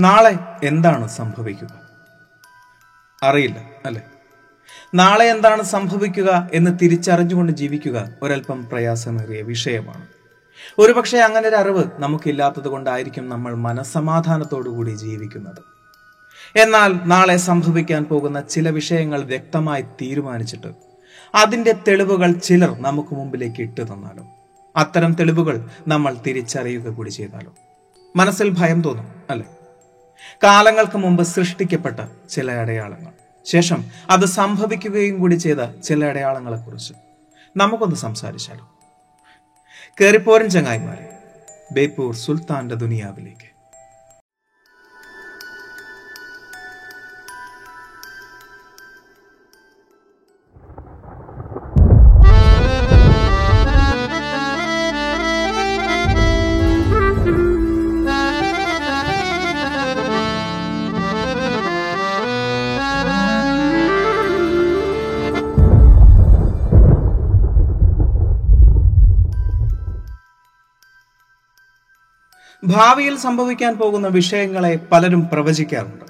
നാളെ എന്താണ് സംഭവിക്കുക? അറിയില്ല അല്ലെ? നാളെ എന്താണ് സംഭവിക്കുക എന്ന് തിരിച്ചറിഞ്ഞുകൊണ്ട് ജീവിക്കുക ഒരല്പം പ്രയാസമേറിയ വിഷയമാണ്. ഒരുപക്ഷെ അങ്ങനെ ഒരു അറിവ് നമുക്കില്ലാത്തത് കൊണ്ടായിരിക്കും നമ്മൾ മനസ്സമാധാനത്തോടുകൂടി ജീവിക്കുന്നത്. എന്നാൽ നാളെ സംഭവിക്കാൻ പോകുന്ന ചില വിഷയങ്ങൾ വ്യക്തമായി തീരുമാനിച്ചിട്ട് അതിന്റെ തെളിവുകൾ ചിലർ നമുക്ക് മുമ്പിലേക്ക് ഇട്ടു തന്നാലും അത്തരം തെളിവുകൾ നമ്മൾ തിരിച്ചറിയുക കൂടി ചെയ്താലും മനസ്സിൽ ഭയം തോന്നും അല്ലേ? കാലങ്ങൾക്ക് മുമ്പ് സൃഷ്ടിക്കപ്പെട്ട ചില അടയാളങ്ങൾ. ശേഷം അത് സംഭവിക്കുകയും കൂടി ചെയ്ത ചില അടയാളങ്ങളെക്കുറിച്ച് നമുക്കൊന്ന് സംസാരിച്ചാലോ? കയറിപ്പോരൻ ചങ്ങായിമാരെ ബേപ്പൂർ സുൽത്താന്റെ ദുനിയാവിലേക്ക്. ഭാവിയിൽ സംഭവിക്കാൻ പോകുന്ന വിഷയങ്ങളെ പലരും പ്രവചിക്കാറുണ്ട്.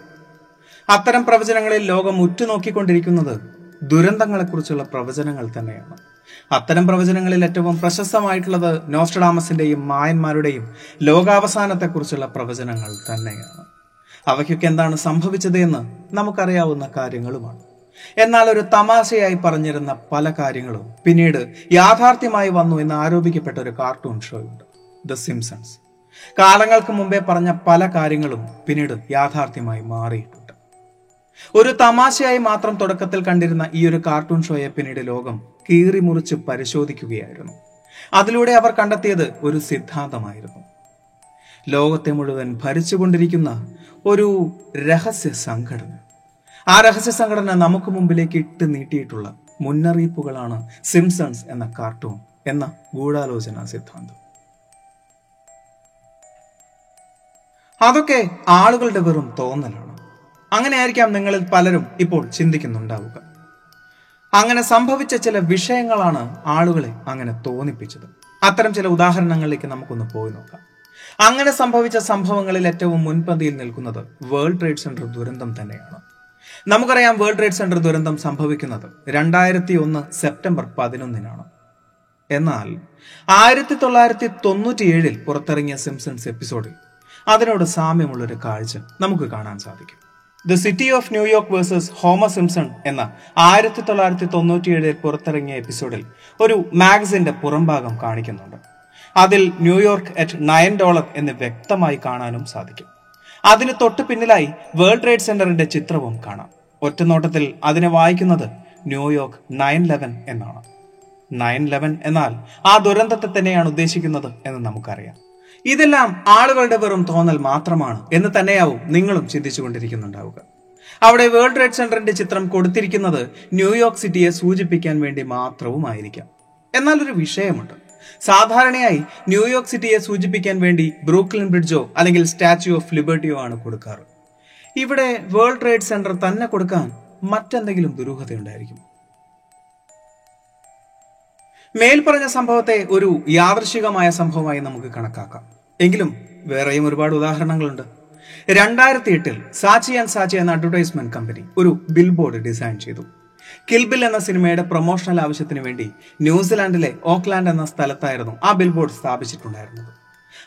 അത്തരം പ്രവചനങ്ങളിൽ ലോകം ഉറ്റുനോക്കിക്കൊണ്ടിരിക്കുന്നത് ദുരന്തങ്ങളെക്കുറിച്ചുള്ള പ്രവചനങ്ങൾ തന്നെയാണ്. അത്തരം പ്രവചനങ്ങളിൽ ഏറ്റവും പ്രശസ്തമായിട്ടുള്ളത് നോസ്റ്റഡാമസിന്റെയും മായന്മാരുടെയും ലോകാവസാനത്തെക്കുറിച്ചുള്ള പ്രവചനങ്ങൾ തന്നെയാണ്. അവയ്ക്കൊക്കെ എന്താണ് സംഭവിച്ചത് എന്ന് നമുക്കറിയാവുന്ന കാര്യങ്ങളുമാണ്. എന്നാൽ ഒരു തമാശയായി പറഞ്ഞിരുന്ന പല കാര്യങ്ങളും പിന്നീട് യാഥാർത്ഥ്യമായി വന്നു എന്ന് ആരോപിക്കപ്പെട്ട ഒരു കാർട്ടൂൺ ഷോയുണ്ട്. The Simpson's. കാലങ്ങൾക്ക് മുമ്പേ പറഞ്ഞ പല കാര്യങ്ങളും പിന്നീട് യാഥാർത്ഥ്യമായി മാറിയിട്ടുണ്ട്. ഒരു തമാശയായി മാത്രം തുടക്കത്തിൽ കണ്ടിരുന്ന ഈ ഒരു കാർട്ടൂൺ ഷോയെ പിന്നീട് ലോകം കീറി മുറിച്ച് പരിശോധിക്കുകയായിരുന്നു. അതിലൂടെ അവർ കണ്ടെത്തിയത് ഒരു സിദ്ധാന്തമായിരുന്നു. ലോകത്തെ മുഴുവൻ ഭരിച്ചുകൊണ്ടിരിക്കുന്ന ഒരു രഹസ്യ സംഘടന. ആ രഹസ്യ സംഘടന നമുക്ക് മുമ്പിലേക്ക് ഇട്ട് നീട്ടിയിട്ടുള്ള മുന്നറിയിപ്പുകളാണ് സിംസൺസ് എന്ന കാർട്ടൂൺ എന്ന ഗൂഢാലോചന സിദ്ധാന്തം. അതൊക്കെ ആളുകളുടെ വെറും തോന്നലാണ്. അങ്ങനെ ആയിരിക്കാം നിങ്ങളിൽ പലരും ഇപ്പോൾ ചിന്തിക്കുന്നുണ്ടാവുക. അങ്ങനെ സംഭവിച്ച ചില വിഷയങ്ങളാണ് ആളുകളെ അങ്ങനെ തോന്നിപ്പിച്ചത്. അത്തരം ചില ഉദാഹരണങ്ങളിലേക്ക് നമുക്കൊന്ന് പോയി നോക്കാം. അങ്ങനെ സംഭവിച്ച സംഭവങ്ങളിൽ ഏറ്റവും മുൻപന്തിയിൽ നിൽക്കുന്നത് വേൾഡ് ട്രേഡ് സെന്റർ ദുരന്തം തന്നെയാണ്. നമുക്കറിയാം വേൾഡ് ട്രേഡ് സെന്റർ ദുരന്തം സംഭവിക്കുന്നത് രണ്ടായിരത്തി ഒന്ന് സെപ്റ്റംബർ പതിനൊന്നിനാണ്. എന്നാൽ ആയിരത്തി തൊള്ളായിരത്തി തൊണ്ണൂറ്റിയേഴിൽ പുറത്തിറങ്ങിയ സിംസൺസ് എപ്പിസോഡിൽ അതിനോട് സാമ്യമുള്ളൊരു കാഴ്ച നമുക്ക് കാണാൻ സാധിക്കും. The city of New York versus Homer Simpson എന്ന ആയിരത്തി തൊള്ളായിരത്തി തൊണ്ണൂറ്റിയേഴിൽ പുറത്തിറങ്ങിയ എപ്പിസോഡിൽ ഒരു മാഗസിന്റെ പുറംഭാഗം കാണിക്കുന്നുണ്ട്. അതിൽ ന്യൂയോർക്ക് അറ്റ് നയൻ ഡോളർ എന്ന് വ്യക്തമായി കാണാനും സാധിക്കും. അതിന് തൊട്ട് പിന്നിലായി വേൾഡ് ട്രേഡ് സെന്ററിന്റെ ചിത്രവും കാണാം. ഒറ്റനോട്ടത്തിൽ അതിനെ വായിക്കുന്നത് ന്യൂയോർക്ക് നയൻ ലെവൻ എന്നാണ്. നയൻ ലെവൻ എന്നാൽ ആ ദുരന്തത്തെ തന്നെയാണ് ഉദ്ദേശിക്കുന്നത് എന്ന് നമുക്കറിയാം. ഇതെല്ലാം ആളുകളുടെ വെറും തോന്നൽ മാത്രമാണ് എന്ന് തന്നെയാവും നിങ്ങളും ചിന്തിച്ചുകൊണ്ടിരിക്കുന്നുണ്ടാവുക അവിടെ വേൾഡ് ട്രേഡ് സെന്ററിന്റെ ചിത്രം കൊടുത്തിരിക്കുന്നത് ന്യൂയോർക്ക് സിറ്റിയെ സൂചിപ്പിക്കാൻ വേണ്ടി മാത്രവുമായിരിക്കാം. എന്നാൽ ഒരു വിഷയമുണ്ട്. സാധാരണയായി ന്യൂയോർക്ക് സിറ്റിയെ സൂചിപ്പിക്കാൻ വേണ്ടി ബ്രൂക്ലിൻ ബ്രിഡ്ജോ അല്ലെങ്കിൽ സ്റ്റാച്യു ഓഫ് ലിബർട്ടിയോ ആണ് കൊടുക്കാറ്. ഇവിടെ വേൾഡ് ട്രേഡ് സെന്റർ തന്നെ കൊടുക്കാൻ മറ്റെന്തെങ്കിലും ദുരൂഹതയുണ്ടായിരിക്കും. മേൽപ്പറഞ്ഞ സംഭവത്തെ ഒരു യാദൃശികമായ സംഭവമായി നമുക്ക് കണക്കാക്കാം. എങ്കിലും വേറെയും ഒരുപാട് ഉദാഹരണങ്ങളുണ്ട്. രണ്ടായിരത്തി എട്ടിൽ സാച്ചി ആൻഡ് സാച്ചി എന്ന അഡ്വർടൈസ്മെന്റ് കമ്പനി ഒരു ബിൽ ബോർഡ് ഡിസൈൻ ചെയ്തു കിൽബിൽ എന്ന സിനിമയുടെ പ്രൊമോഷണൽ ആവശ്യത്തിന് വേണ്ടി ന്യൂസിലാൻഡിലെ ഓക്ലാൻഡ് എന്ന സ്ഥലത്തായിരുന്നു ആ ബിൽ ബോർഡ് സ്ഥാപിച്ചിട്ടുണ്ടായിരുന്നത്.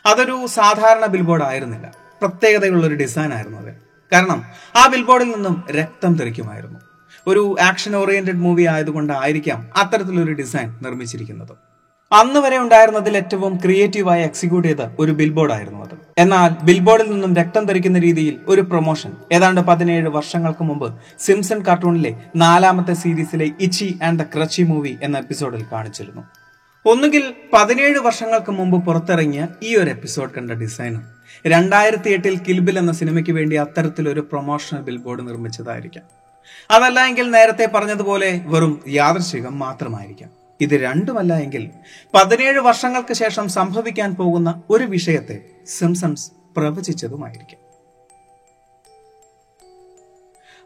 അതൊരു സാധാരണ ബിൽ ബോർഡ് ആയിരുന്നില്ല. പ്രത്യേകതയുള്ള ഒരു ഡിസൈൻ ആയിരുന്നു അത്. കാരണം ആ ബിൽ ബോർഡിൽ നിന്നും രക്തം തെറിക്കുമായിരുന്നു. ഒരു ആക്ഷൻ ഓറിയന്റഡ് മൂവി ആയതുകൊണ്ടായിരിക്കാം അത്തരത്തിലൊരു ഡിസൈൻ നിർമ്മിച്ചിരിക്കുന്നത്. അന്ന് വരെ ഉണ്ടായിരുന്നതിൽ ഏറ്റവും ക്രിയേറ്റീവായി എക്സിക്യൂട്ട് ചെയ്ത ഒരു ബിൽബോർഡ് ആയിരുന്നു അത്. എന്നാൽ ബിൽബോർഡിൽ നിന്നും രക്തം ധരിക്കുന്ന രീതിയിൽ ഒരു പ്രൊമോഷൻ ഏതാണ്ട് പതിനേഴ് വർഷങ്ങൾക്ക് മുമ്പ് സിംസൺ കാർട്ടൂണിലെ നാലാമത്തെ സീരീസിലെ ഇച്ചി ആൻഡ് ദ ക്രച്ചി മൂവി എന്ന എപ്പിസോഡിൽ കാണിച്ചിരുന്നു. ഒന്നുകിൽ പതിനേഴ് വർഷങ്ങൾക്ക് മുമ്പ് പുറത്തിറങ്ങിയ ഈ ഒരു എപ്പിസോഡ് കണ്ട ഡിസൈനർ രണ്ടായിരത്തി എട്ടിൽ കിൽബിൽ എന്ന സിനിമയ്ക്ക് വേണ്ടി അത്തരത്തിലൊരു പ്രൊമോഷണൽ ബിൽബോർഡ് നിർമ്മിച്ചതായിരിക്കാം. അതല്ല എങ്കിൽ നേരത്തെ പറഞ്ഞതുപോലെ വെറും യാദൃശികം മാത്രമായിരിക്കാം. ഇത് രണ്ടുമല്ല എങ്കിൽ പതിനേഴ് വർഷങ്ങൾക്ക് ശേഷം സംഭവിക്കാൻ പോകുന്ന ഒരു വിഷയത്തെ സിംസൺസ് പ്രവചിച്ചതുമായിരിക്കും.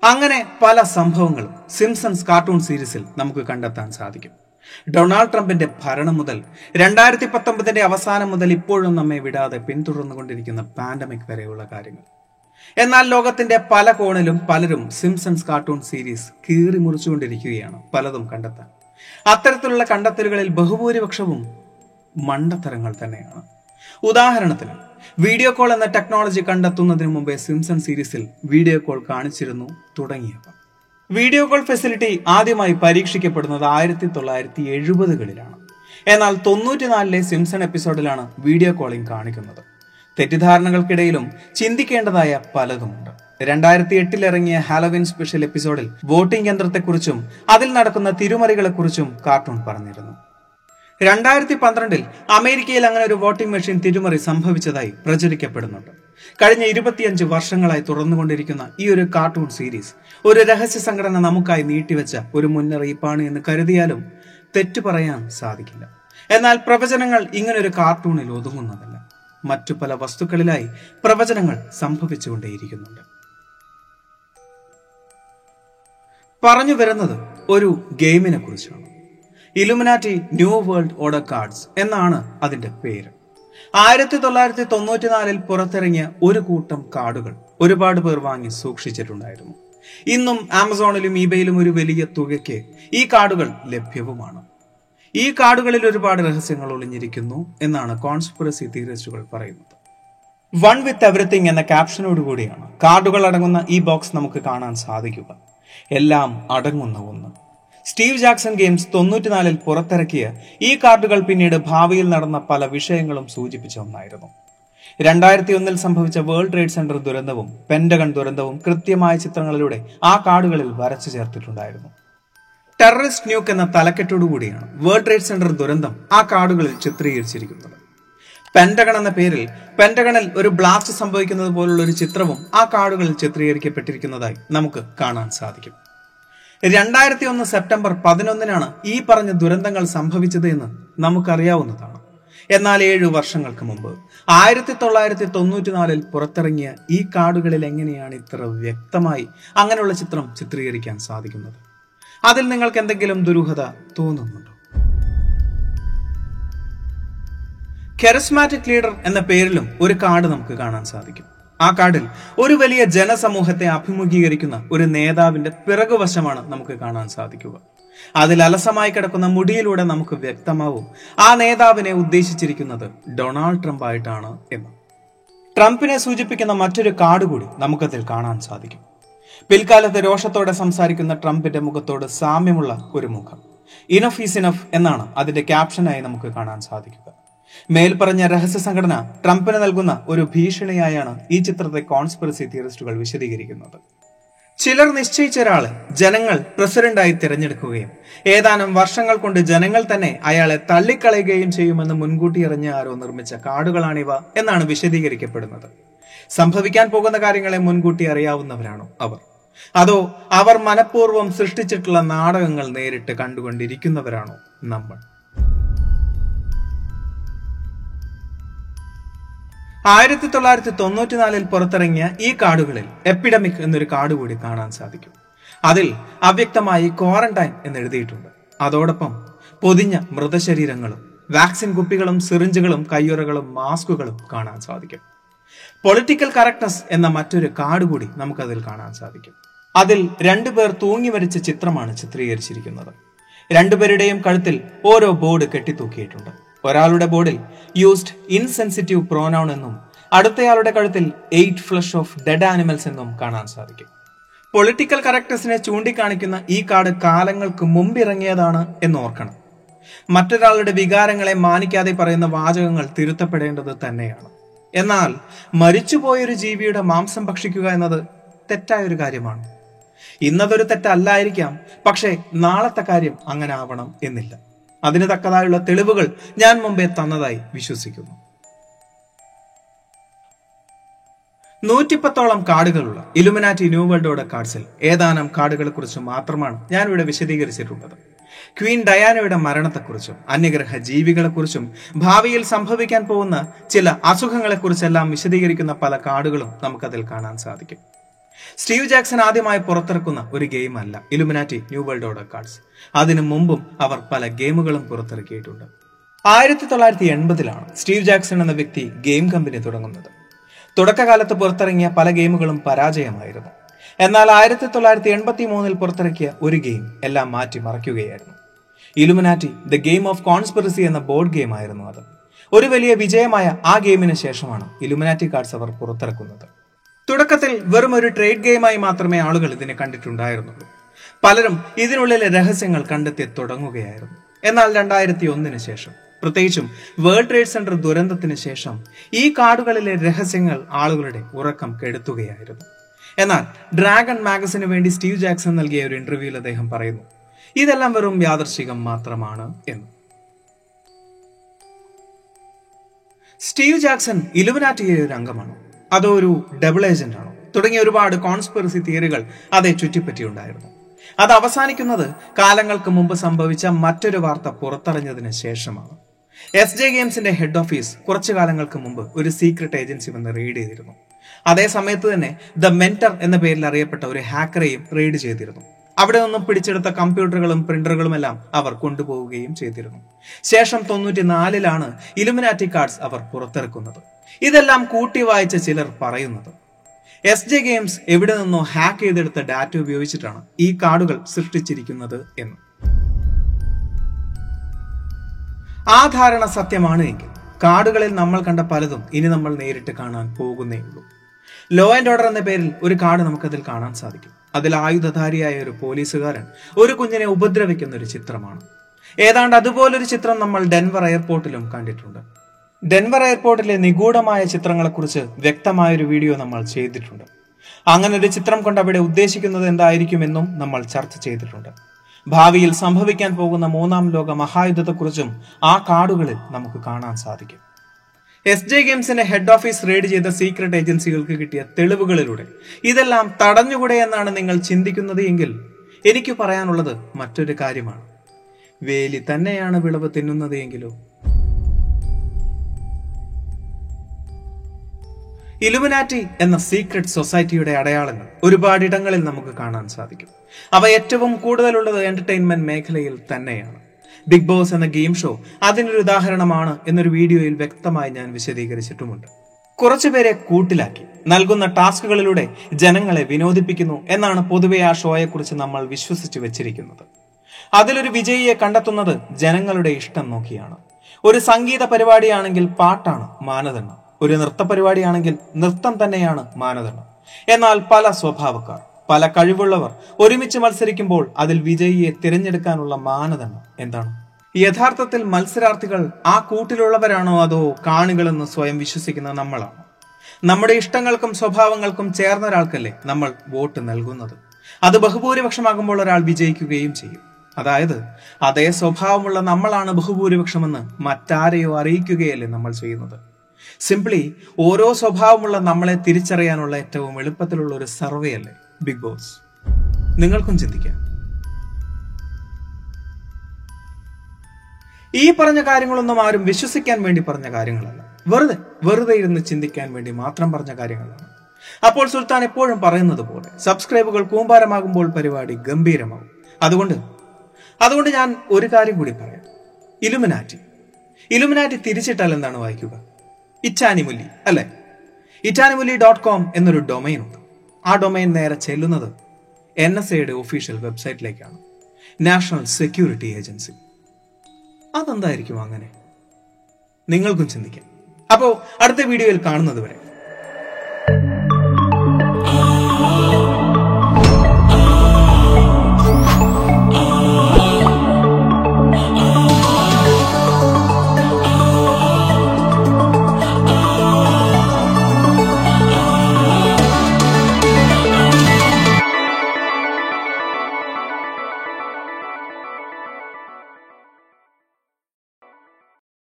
അങ്ങനെ പല സംഭവങ്ങളും സിംസൺസ് കാർട്ടൂൺ സീരീസിൽ നമുക്ക് കണ്ടെത്താൻ സാധിക്കും. ഡൊണാൾഡ് ട്രംപിന്റെ ഭരണം മുതൽ രണ്ടായിരത്തി പത്തൊമ്പതിന്റെ അവസാനം മുതൽ ഇപ്പോഴും നമ്മെ വിടാതെ പിന്തുടർന്നുകൊണ്ടിരിക്കുന്ന പാൻഡമിക് വരെയുള്ള കാര്യങ്ങൾ. എന്നാൽ ലോകത്തിന്റെ പല കോണിലും പലരും സിംസൺസ് കാർട്ടൂൺ സീരീസ് കീറി മുറിച്ചുകൊണ്ടിരിക്കുകയാണ് പലതും കണ്ടെത്താൻ. അത്തരത്തിലുള്ള കണ്ടെത്തലുകളിൽ ബഹുഭൂരിപക്ഷവും മണ്ടത്തരങ്ങൾ തന്നെയാണ്. ഉദാഹരണത്തിന് വീഡിയോ കോൾ എന്ന ടെക്നോളജി കണ്ടെത്തുന്നതിന് മുമ്പേ സിംസൺ സീരീസിൽ വീഡിയോ കോൾ കാണിച്ചിരുന്നു തുടങ്ങിയവ. വീഡിയോ കോൾ ഫെസിലിറ്റി ആദ്യമായി പരീക്ഷിക്കപ്പെടുന്നത് ആയിരത്തി തൊള്ളായിരത്തി എഴുപതുകളിലാണ് എന്നാൽ തൊണ്ണൂറ്റിനാലിലെ സിംസൺ എപ്പിസോഡിലാണ് വീഡിയോ കോളിംഗ് കാണിക്കുന്നത്. തെറ്റിദ്ധാരണകൾക്കിടയിലും ചിന്തിക്കേണ്ടതായ പലതുമുണ്ട്. രണ്ടായിരത്തി എട്ടിൽ ഇറങ്ങിയ ഹാലോവിൻ സ്പെഷ്യൽ എപ്പിസോഡിൽ വോട്ടിംഗ് യന്ത്രത്തെക്കുറിച്ചും അതിൽ നടക്കുന്ന തിരുമറികളെക്കുറിച്ചും കാർട്ടൂൺ പറഞ്ഞിരുന്നു. രണ്ടായിരത്തി പന്ത്രണ്ടിൽ അമേരിക്കയിൽ അങ്ങനെ ഒരു വോട്ടിംഗ് മെഷീൻ തിരുമറി സംഭവിച്ചതായി പ്രചരിക്കപ്പെടുന്നുണ്ട്. കഴിഞ്ഞ ഇരുപത്തിയഞ്ച് വർഷങ്ങളായി തുറന്നുകൊണ്ടിരിക്കുന്ന ഈ ഒരു കാർട്ടൂൺ സീരീസ് ഒരു രഹസ്യ സംഘടന നമുക്കായി നീട്ടിവെച്ച ഒരു മുന്നറിയിപ്പാണ് എന്ന് കരുതിയാലും തെറ്റു പറയാൻ സാധിക്കില്ല. എന്നാൽ പ്രവചനങ്ങൾ ഇങ്ങനൊരു കാർട്ടൂണിൽ ഒതുങ്ങുന്നതല്ല. മറ്റു പല വസ്തുക്കളിലായി പ്രവചനങ്ങൾ സംഭവിച്ചുകൊണ്ടേയിരിക്കുന്നുണ്ട്. പറഞ്ഞു വരുന്നത് ഒരു ഗെയിമിനെ കുറിച്ചാണ്. Illuminati new world order cards എന്നാണ് അതിന്റെ പേര്. ആയിരത്തി തൊള്ളായിരത്തി തൊണ്ണൂറ്റിനാലിൽ പുറത്തിറങ്ങിയ ഒരു കൂട്ടം കാർഡുകൾ ഒരുപാട് പേർ വാങ്ങി സൂക്ഷിച്ചിട്ടുണ്ടായിരുന്നു. ഇന്നും ആമസോണിലും ഇബയിലും ഒരു വലിയ തുകയ്ക്ക് ഈ കാർഡുകൾ ലഭ്യവുമാണ്. ഈ കാടുകളിൽ ഒരുപാട് രഹസ്യങ്ങൾ ഒളിഞ്ഞിരിക്കുന്നു എന്നാണ് കോൺസ്പിറസി തിയറിസ്റ്റുകൾ പറയുന്നത്. വൺ വിത്ത് എവറിത്തിങ് എന്ന ക്യാപ്ഷനോട് കൂടിയാണ് കാർഡുകൾ അടങ്ങുന്ന ഈ ബോക്സ് നമുക്ക് കാണാൻ സാധിക്കുക. എല്ലാം അടങ്ങുന്ന ഒന്ന്. സ്റ്റീവ് ജാക്സൺ ഗെയിംസ് തൊണ്ണൂറ്റിനാലിൽ പുറത്തിറക്കിയ ഈ കാർഡുകൾ പിന്നീട് ഭാവിയിൽ നടന്ന പല വിഷയങ്ങളും സൂചിപ്പിച്ച ഒന്നായിരുന്നു. രണ്ടായിരത്തി ഒന്നിൽ സംഭവിച്ച വേൾഡ് ട്രേഡ് സെന്റർ ദുരന്തവും പെന്റഗൺ ദുരന്തവും കൃത്യമായ ചിത്രങ്ങളിലൂടെ ആ കാർഡുകളിൽ വരച്ചു ചേർത്തിട്ടുണ്ടായിരുന്നു. ടെററിസ്റ്റ് ന്യൂക്ക് എന്ന തലക്കെട്ടോടുകൂടിയാണ് വേൾഡ് ട്രേഡ് സെന്റർ ദുരന്തം ആ കാർഡുകളിൽ ചിത്രീകരിച്ചിരിക്കുന്നത്. പെന്റഗൺ എന്ന പേരിൽ പെന്റഗണിൽ ഒരു ബ്ലാസ്റ്റ് സംഭവിക്കുന്നത് പോലുള്ള ഒരു ചിത്രവും ആ കാർഡുകളിൽ ചിത്രീകരിക്കപ്പെട്ടിരിക്കുന്നതായി നമുക്ക് കാണാൻ സാധിക്കും. രണ്ടായിരത്തി ഒന്ന് സെപ്റ്റംബർ പതിനൊന്നിനാണ് ഈ പറഞ്ഞ ദുരന്തങ്ങൾ സംഭവിച്ചത് എന്ന് നമുക്കറിയാവുന്നതാണ്. എന്നാൽ ഏഴു വർഷങ്ങൾക്ക് മുമ്പ് ആയിരത്തി തൊള്ളായിരത്തി തൊണ്ണൂറ്റിനാലിൽ പുറത്തിറങ്ങിയ ഈ കാർഡുകളിൽ എങ്ങനെയാണ് ഇത്ര വ്യക്തമായി അങ്ങനെയുള്ള ചിത്രം ചിത്രീകരിക്കാൻ സാധിക്കുന്നത്? അതിൽ നിങ്ങൾക്ക് എന്തെങ്കിലും ദുരൂഹത തോന്നുന്നുണ്ടോ? കെറസ്മാറ്റിക് ലീഡർ എന്ന പേരിലും ഒരു കാർഡ് നമുക്ക് കാണാൻ സാധിക്കും. ആ കാർഡിൽ ഒരു വലിയ ജനസമൂഹത്തെ അഭിമുഖീകരിക്കുന്ന ഒരു നേതാവിന്റെ പിറകുവശമാണ് നമുക്ക് കാണാൻ സാധിക്കുക. അതിൽ അലസമായി കിടക്കുന്ന മുടിയിലൂടെ നമുക്ക് വ്യക്തമാവും ആ നേതാവിനെ ഉദ്ദേശിച്ചിരിക്കുന്നത് ഡൊണാൾഡ് ട്രംപ് ആയിട്ടാണ് എന്ന്. ട്രംപിനെ സൂചിപ്പിക്കുന്ന മറ്റൊരു കാർഡ് കൂടി നമുക്കതിൽ കാണാൻ സാധിക്കും. പിൽക്കാലത്ത് രോഷത്തോടെ സംസാരിക്കുന്ന ട്രംപിന്റെ മുഖത്തോട് സാമ്യമുള്ള ഒരു മുഖം. ഇനഫ് ഈസ് ഇനഫ് എന്നാണ് അതിന്റെ ക്യാപ്ഷനായി നമുക്ക് കാണാൻ സാധിക്കുക. മേൽപ്പറഞ്ഞ രഹസ്യ സംഘടന ട്രംപിന് നൽകുന്ന ഒരു ഭീഷണിയായാണ് ഈ ചിത്രത്തെ കോൺസ്പിറസി തിയറിസ്റ്റുകൾ വിശദീകരിക്കുന്നത്. ചിലർ നിശ്ചയിച്ച ഒരാളെ ജനങ്ങൾ പ്രസിഡന്റായി തിരഞ്ഞെടുക്കുകയും ഏതാനും വർഷങ്ങൾ കൊണ്ട് ജനങ്ങൾ തന്നെ അയാളെ തള്ളിക്കളയുകയും ചെയ്യുമെന്ന് മുൻകൂട്ടി അറിഞ്ഞ ആരോ നിർമ്മിച്ച കാർഡുകളാണിവ എന്നാണ് വിശദീകരിക്കപ്പെടുന്നത്. സംഭവിക്കാൻ പോകുന്ന കാര്യങ്ങളെ മുൻകൂട്ടി അറിയാവുന്നവരാണോ അവർ? അതോ അവർ മനഃപൂർവം സൃഷ്ടിച്ചിട്ടുള്ള നാടകങ്ങൾ നേരിട്ട് കണ്ടുകൊണ്ടിരിക്കുന്നവരാണോ നമ്മൾ? ആയിരത്തി തൊള്ളായിരത്തി തൊണ്ണൂറ്റിനാലിൽ പുറത്തിറങ്ങിയ ഈ കാർഡുകളിൽ എപ്പിഡമിക് എന്നൊരു കാർഡ് കൂടി കാണാൻ സാധിക്കും. അതിൽ അവ്യക്തമായി ക്വാറന്റൈൻ എന്ന് എഴുതിയിട്ടുണ്ട് അതോടൊപ്പം പൊതിഞ്ഞ മൃതശരീരങ്ങളും വാക്സിൻ കുപ്പികളും സിറിഞ്ചുകളും കയ്യുറകളും മാസ്കുകളും കാണാൻ സാധിക്കും. പൊളിറ്റിക്കൽ കറക്റ്റ്നസ് എന്ന മറ്റൊരു കാർഡ് കൂടി നമുക്കതിൽ കാണാൻ സാധിക്കും. അതിൽ രണ്ടുപേർ തൂങ്ങി മരിച്ച ചിത്രമാണ് ചിത്രീകരിച്ചിരിക്കുന്നത്. രണ്ടുപേരുടെയും കഴുത്തിൽ ഓരോ ബോർഡ് കെട്ടിത്തൂക്കിയിട്ടുണ്ട്. ഒരാളുടെ ബോർഡിൽ യൂസ്ഡ് ഇൻസെൻസിറ്റീവ് പ്രോനൗൺ എന്നും അടുത്തയാളുടെ കഴുത്തിൽ eight flush of dead animals എന്നും കാണാൻ സാധിക്കും. പൊളിറ്റിക്കൽ കറക്റ്റ്നസിനെ ചൂണ്ടിക്കാണിക്കുന്ന ഈ കാർഡ് കാലങ്ങൾക്ക് മുമ്പിറങ്ങിയതാണ് എന്ന് ഓർക്കണം. മറ്റൊരാളുടെ വികാരങ്ങളെ മാനിക്കാതെ പറയുന്ന വാചകങ്ങൾ തിരുത്തപ്പെടേണ്ടത് തന്നെയാണ്. എന്നാൽ മരിച്ചുപോയൊരു ജീവിയുടെ മാംസം ഭക്ഷിക്കുക എന്നത് തെറ്റായൊരു കാര്യമാണ്. ഇന്നതൊരു തെറ്റല്ലായിരിക്കാം പക്ഷേ നാളത്തെ കാര്യം അങ്ങനെ ആവണം എന്നില്ല. അതിന് തക്കതായുള്ള തെളിവുകൾ ഞാൻ മുമ്പേ തന്നതായി വിശ്വസിക്കുന്നു. നൂറ്റിപ്പത്തോളം കാർഡുകളുള്ള ഇലുമിനാറ്റി ന്യൂ വേൾഡ് കാർഡ്സിൽ ഏതാനും കാർഡുകളെ കുറിച്ച് മാത്രമാണ് ഞാൻ ഇവിടെ വിശദീകരിച്ചിട്ടുള്ളത്. ക്വീൻ ഡയാനയുടെ മരണത്തെക്കുറിച്ചും അന്യഗ്രഹ ജീവികളെക്കുറിച്ചും ഭാവിയിൽ സംഭവിക്കാൻ പോകുന്ന ചില അസുഖങ്ങളെക്കുറിച്ചെല്ലാം വിശദീകരിക്കുന്ന പല കാർഡുകളും നമുക്കതിൽ കാണാൻ സാധിക്കും. സ്റ്റീവ് ജാക്സൺ ആദ്യമായി പുറത്തിറക്കുന്ന ഒരു ഗെയിം അല്ല Illuminati new world order cards അതിനു മുമ്പും അവർ പല ഗെയിമുകളും പുറത്തിറക്കിയിട്ടുണ്ട്. ആയിരത്തി തൊള്ളായിരത്തി എൺപതിലാണ് സ്റ്റീവ് ജാക്സൺ എന്ന വ്യക്തി ഗെയിം കമ്പനി തുടങ്ങുന്നത്. തുടക്കകാലത്ത് പുറത്തിറങ്ങിയ പല ഗെയിമുകളും പരാജയമായിരുന്നു. എന്നാൽ ആയിരത്തി തൊള്ളായിരത്തി എൺപത്തി മൂന്നിൽ പുറത്തിറക്കിയ ഒരു ഗെയിം എല്ലാം മാറ്റി മറയ്ക്കുകയായിരുന്നു. Illuminati the game of conspiracy എന്ന ബോർഡ് ഗെയിം ആയിരുന്നു അത്. ഒരു വലിയ വിജയമായ ആ ഗെയിമിന് ശേഷമാണ് ഇലുമിനാറ്റി കാർഡ്സ് അവർ പുറത്തിറക്കുന്നത്. തുടക്കത്തിൽ വെറും ഒരു ട്രേഡ് ഗെയിമായി മാത്രമേ ആളുകൾ ഇതിനെ കണ്ടിട്ടുണ്ടായിരുന്നുള്ളൂ. പലരും ഇതിനുള്ളിലെ രഹസ്യങ്ങൾ കണ്ടെത്തി തുടങ്ങുകയായിരുന്നു. എന്നാൽ രണ്ടായിരത്തി ഒന്നിന് ശേഷം പ്രത്യേകിച്ചും വേൾഡ് ട്രേഡ് സെന്റർ ദുരന്തത്തിന് ശേഷം ഈ കാർഡുകളിലെ രഹസ്യങ്ങൾ ആളുകളുടെ ഉറക്കം കെടുത്തുകയായിരുന്നു. എന്നാൽ ഡ്രാഗൺ മാഗസിന് വേണ്ടി സ്റ്റീവ് ജാക്സൺ നൽകിയ ഒരു ഇന്റർവ്യൂവിൽ അദ്ദേഹം പറയുന്നു ഇതെല്ലാം വെറും യാദർശികം മാത്രമാണ് എന്ന്. സ്റ്റീവ് ജാക്സൺ ഇലുമിനാറ്റിയിലെ ഒരു അംഗമാണോ? അതോ ഒരു ഡബിൾ ഏജന്റ് ആണോ? തുടങ്ങിയ ഒരുപാട് കോൺസ്പിറസി തിയറികൾ അതേ ചുറ്റിപ്പറ്റിയുണ്ടായിരുന്നു. അത് അവസാനിക്കുന്നത് കാലങ്ങൾക്ക് മുമ്പ് സംഭവിച്ച മറ്റൊരു വാർത്ത പുറത്തറിഞ്ഞതിന് ശേഷമാണ്. എസ് ജെ ഗെയിംസിന്റെ ഹെഡ് ഓഫീസ് കുറച്ചു കാലങ്ങൾക്ക് മുമ്പ് ഒരു സീക്രട്ട് ഏജൻസി വന്ന് റെയ്ഡ് ചെയ്തിരുന്നു. അതേ സമയത്ത് തന്നെ ദ മെന്റർ എന്ന പേരിൽ അറിയപ്പെട്ട ഒരു ഹാക്കറെയും റെയ്ഡ് ചെയ്തിരുന്നു. അവിടെ നിന്നും പിടിച്ചെടുത്ത കമ്പ്യൂട്ടറുകളും പ്രിന്ററുകളും എല്ലാം അവർ കൊണ്ടുപോവുകയും ചെയ്തിരുന്നു. ശേഷം തൊണ്ണൂറ്റിനാലിലാണ് ഇലുമിനാറ്റി കാർഡ്സ് അവർ പുറത്തിറക്കുന്നത്. ഇതെല്ലാം കൂട്ടി വായിച്ച ചിലർ പറയുന്നത് എസ് ജെ ഗെയിംസ് എവിടെ നിന്നോ ഹാക്ക് ചെയ്തെടുത്ത ഡാറ്റ ഉപയോഗിച്ചിട്ടാണ് ഈ കാർഡുകൾ സൃഷ്ടിച്ചിരിക്കുന്നത് എന്ന്. ആ ധാരണ സത്യമാണ് എങ്കിൽ കാർഡുകളിൽ നമ്മൾ കണ്ട പലതും ഇനി നമ്മൾ നേരിട്ട് കാണാൻ പോകുന്നേ ഉള്ളൂ. ലോ ആൻഡ് ഓർഡർ എന്ന പേരിൽ ഒരു കാട് നമുക്കതിൽ കാണാൻ സാധിക്കും. അതിൽ ആയുധധാരിയായ ഒരു പോലീസുകാരൻ ഒരു കുഞ്ഞിനെ ഉപദ്രവിക്കുന്ന ഒരു ചിത്രമാണ്. ഏതാണ്ട് അതുപോലൊരു ചിത്രം നമ്മൾ ഡെൻവർ എയർപോർട്ടിലും കണ്ടിട്ടുണ്ട്. ഡെൻവർ എയർപോർട്ടിലെ നിഗൂഢമായ ചിത്രങ്ങളെക്കുറിച്ച് വ്യക്തമായൊരു വീഡിയോ നമ്മൾ ചെയ്തിട്ടുണ്ട്. അങ്ങനെ ഒരു ചിത്രം കൊണ്ട് അവിടെ ഉദ്ദേശിക്കുന്നത് എന്തായിരിക്കുമെന്നും നമ്മൾ ചർച്ച ചെയ്തിട്ടുണ്ട്. ഭാവിയിൽ സംഭവിക്കാൻ പോകുന്ന മൂന്നാം ലോക മഹായുദ്ധത്തെക്കുറിച്ചും ആ കാർഡുകളിൽ നമുക്ക് കാണാൻ സാധിക്കും. എസ് ജെ ഗെയിംസിന്റെ ഹെഡ് ഓഫീസ് റെയ്ഡ് ചെയ്ത സീക്രട്ട് ഏജൻസികൾക്ക് കിട്ടിയ തെളിവുകളിലൂടെ ഇതെല്ലാം തടഞ്ഞുകൂടെ എന്നാണ് നിങ്ങൾ ചിന്തിക്കുന്നത് എങ്കിൽ എനിക്ക് പറയാനുള്ളത് മറ്റൊരു കാര്യമാണ്. വേലി തന്നെയാണ് വിളവ് തിന്നുന്നത് എങ്കിലോ ഇലുമിനാറ്റി എന്ന സീക്രട്ട് സൊസൈറ്റിയുടെ അടയാളങ്ങൾ ഒരുപാടിടങ്ങളിൽ നമുക്ക് കാണാൻ സാധിക്കും. അവ ഏറ്റവും കൂടുതലുള്ളത് എന്റർടൈൻമെന്റ് മേഖലയിൽ തന്നെയാണ്. ബിഗ് ബോസ് എന്ന ഗെയിം ഷോ അതിനൊരു ഉദാഹരണമാണ് എന്നൊരു വീഡിയോയിൽ വ്യക്തമായി ഞാൻ വിശദീകരിച്ചിട്ടുമുണ്ട്. കുറച്ചുപേരെ കൂട്ടിലാക്കി നൽകുന്ന ടാസ്കുകളിലൂടെ ജനങ്ങളെ വിനോദിപ്പിക്കുന്നു എന്നാണ് പൊതുവെ ആ ഷോയെക്കുറിച്ച് നമ്മൾ വിശ്വസിച്ചു വെച്ചിരിക്കുന്നത്. അതിലൊരു വിജയിയെ കണ്ടെത്തുന്നത് ജനങ്ങളുടെ ഇഷ്ടം നോക്കിയാണ്. ഒരു സംഗീത പരിപാടിയാണെങ്കിൽ പാട്ടാണ് മാനദണ്ഡം. ഒരു നൃത്ത പരിപാടിയാണെങ്കിൽ നൃത്തം തന്നെയാണ് മാനദണ്ഡം എന്നാൽ പല സ്വഭാവക്കാർ പല കഴിവുള്ളവർ ഒരുമിച്ച് മത്സരിക്കുമ്പോൾ അതിൽ വിജയിയെ തിരഞ്ഞെടുക്കാനുള്ള മാനദണ്ഡം എന്താണ്? യഥാർത്ഥത്തിൽ മത്സരാർത്ഥികൾ ആ കൂട്ടിലുള്ളവരാണോ അതോ കാണികളെന്ന് സ്വയം വിശ്വസിക്കുന്ന നമ്മളാണ്? നമ്മുടെ ഇഷ്ടങ്ങൾക്കും സ്വഭാവങ്ങൾക്കും ചേർന്ന ഒരാൾക്കല്ലേ നമ്മൾ വോട്ട് നൽകുന്നത്? അത് ബഹുഭൂരിപക്ഷമാകുമ്പോൾ ഒരാൾ വിജയിക്കുകയും ചെയ്യും. അതായത് അതേ സ്വഭാവമുള്ള നമ്മളാണ് ബഹുഭൂരിപക്ഷമെന്ന് മറ്റാരെയോ അറിയിക്കുകയല്ലേ നമ്മൾ ചെയ്യുന്നത്? സിംപ്ലി ഓരോ സ്വഭാവമുള്ള നമ്മളെ തിരിച്ചറിയാനുള്ള ഏറ്റവും എളുപ്പത്തിലുള്ള ഒരു സർവേ അല്ലേ? ബിഗ് ബോസ് നിങ്ങൾക്കും ചിന്തിക്കാം. ഈ പറഞ്ഞ കാര്യങ്ങളൊന്നും ആരും വിശ്വസിക്കാൻ വേണ്ടി പറഞ്ഞ കാര്യങ്ങളല്ല. വെറുതെ വെറുതെ ഇരുന്ന് ചിന്തിക്കാൻ വേണ്ടി മാത്രം പറഞ്ഞ കാര്യങ്ങളാണ്. അപ്പോൾ സുൽത്താൻ എപ്പോഴും പറയുന്നത് പോലെ സബ്സ്ക്രൈബുകൾ കൂമ്പാരമാകുമ്പോൾ പരിപാടി ഗംഭീരമാകും. അതുകൊണ്ട് അതുകൊണ്ട് ഞാൻ ഒരു കാര്യം കൂടി പറയാം. ഇലുമിനാറ്റി ഇലുമിനാറ്റി തിരിച്ചിട്ടാൽ എന്താണ് വായിക്കുക? ഇറ്റാനിമുല്ലി അല്ലെ? ഇറ്റാനിമുല്ലി ഡോട്ട് കോം എന്നൊരു ഡൊമൈൻ ഉണ്ട്. ആ ഡൊമൈൻ നേരെ ചെല്ലുന്നത് എൻ എസ് എയുടെ ഒഫീഷ്യൽ വെബ്സൈറ്റിലേക്കാണ് നാഷണൽ സെക്യൂരിറ്റി ഏജൻസി അതെന്തായിരിക്കും അങ്ങനെ? നിങ്ങൾക്കും ചിന്തിക്കാം. അപ്പോൾ അടുത്ത വീഡിയോയിൽ കാണുന്നത് വരെ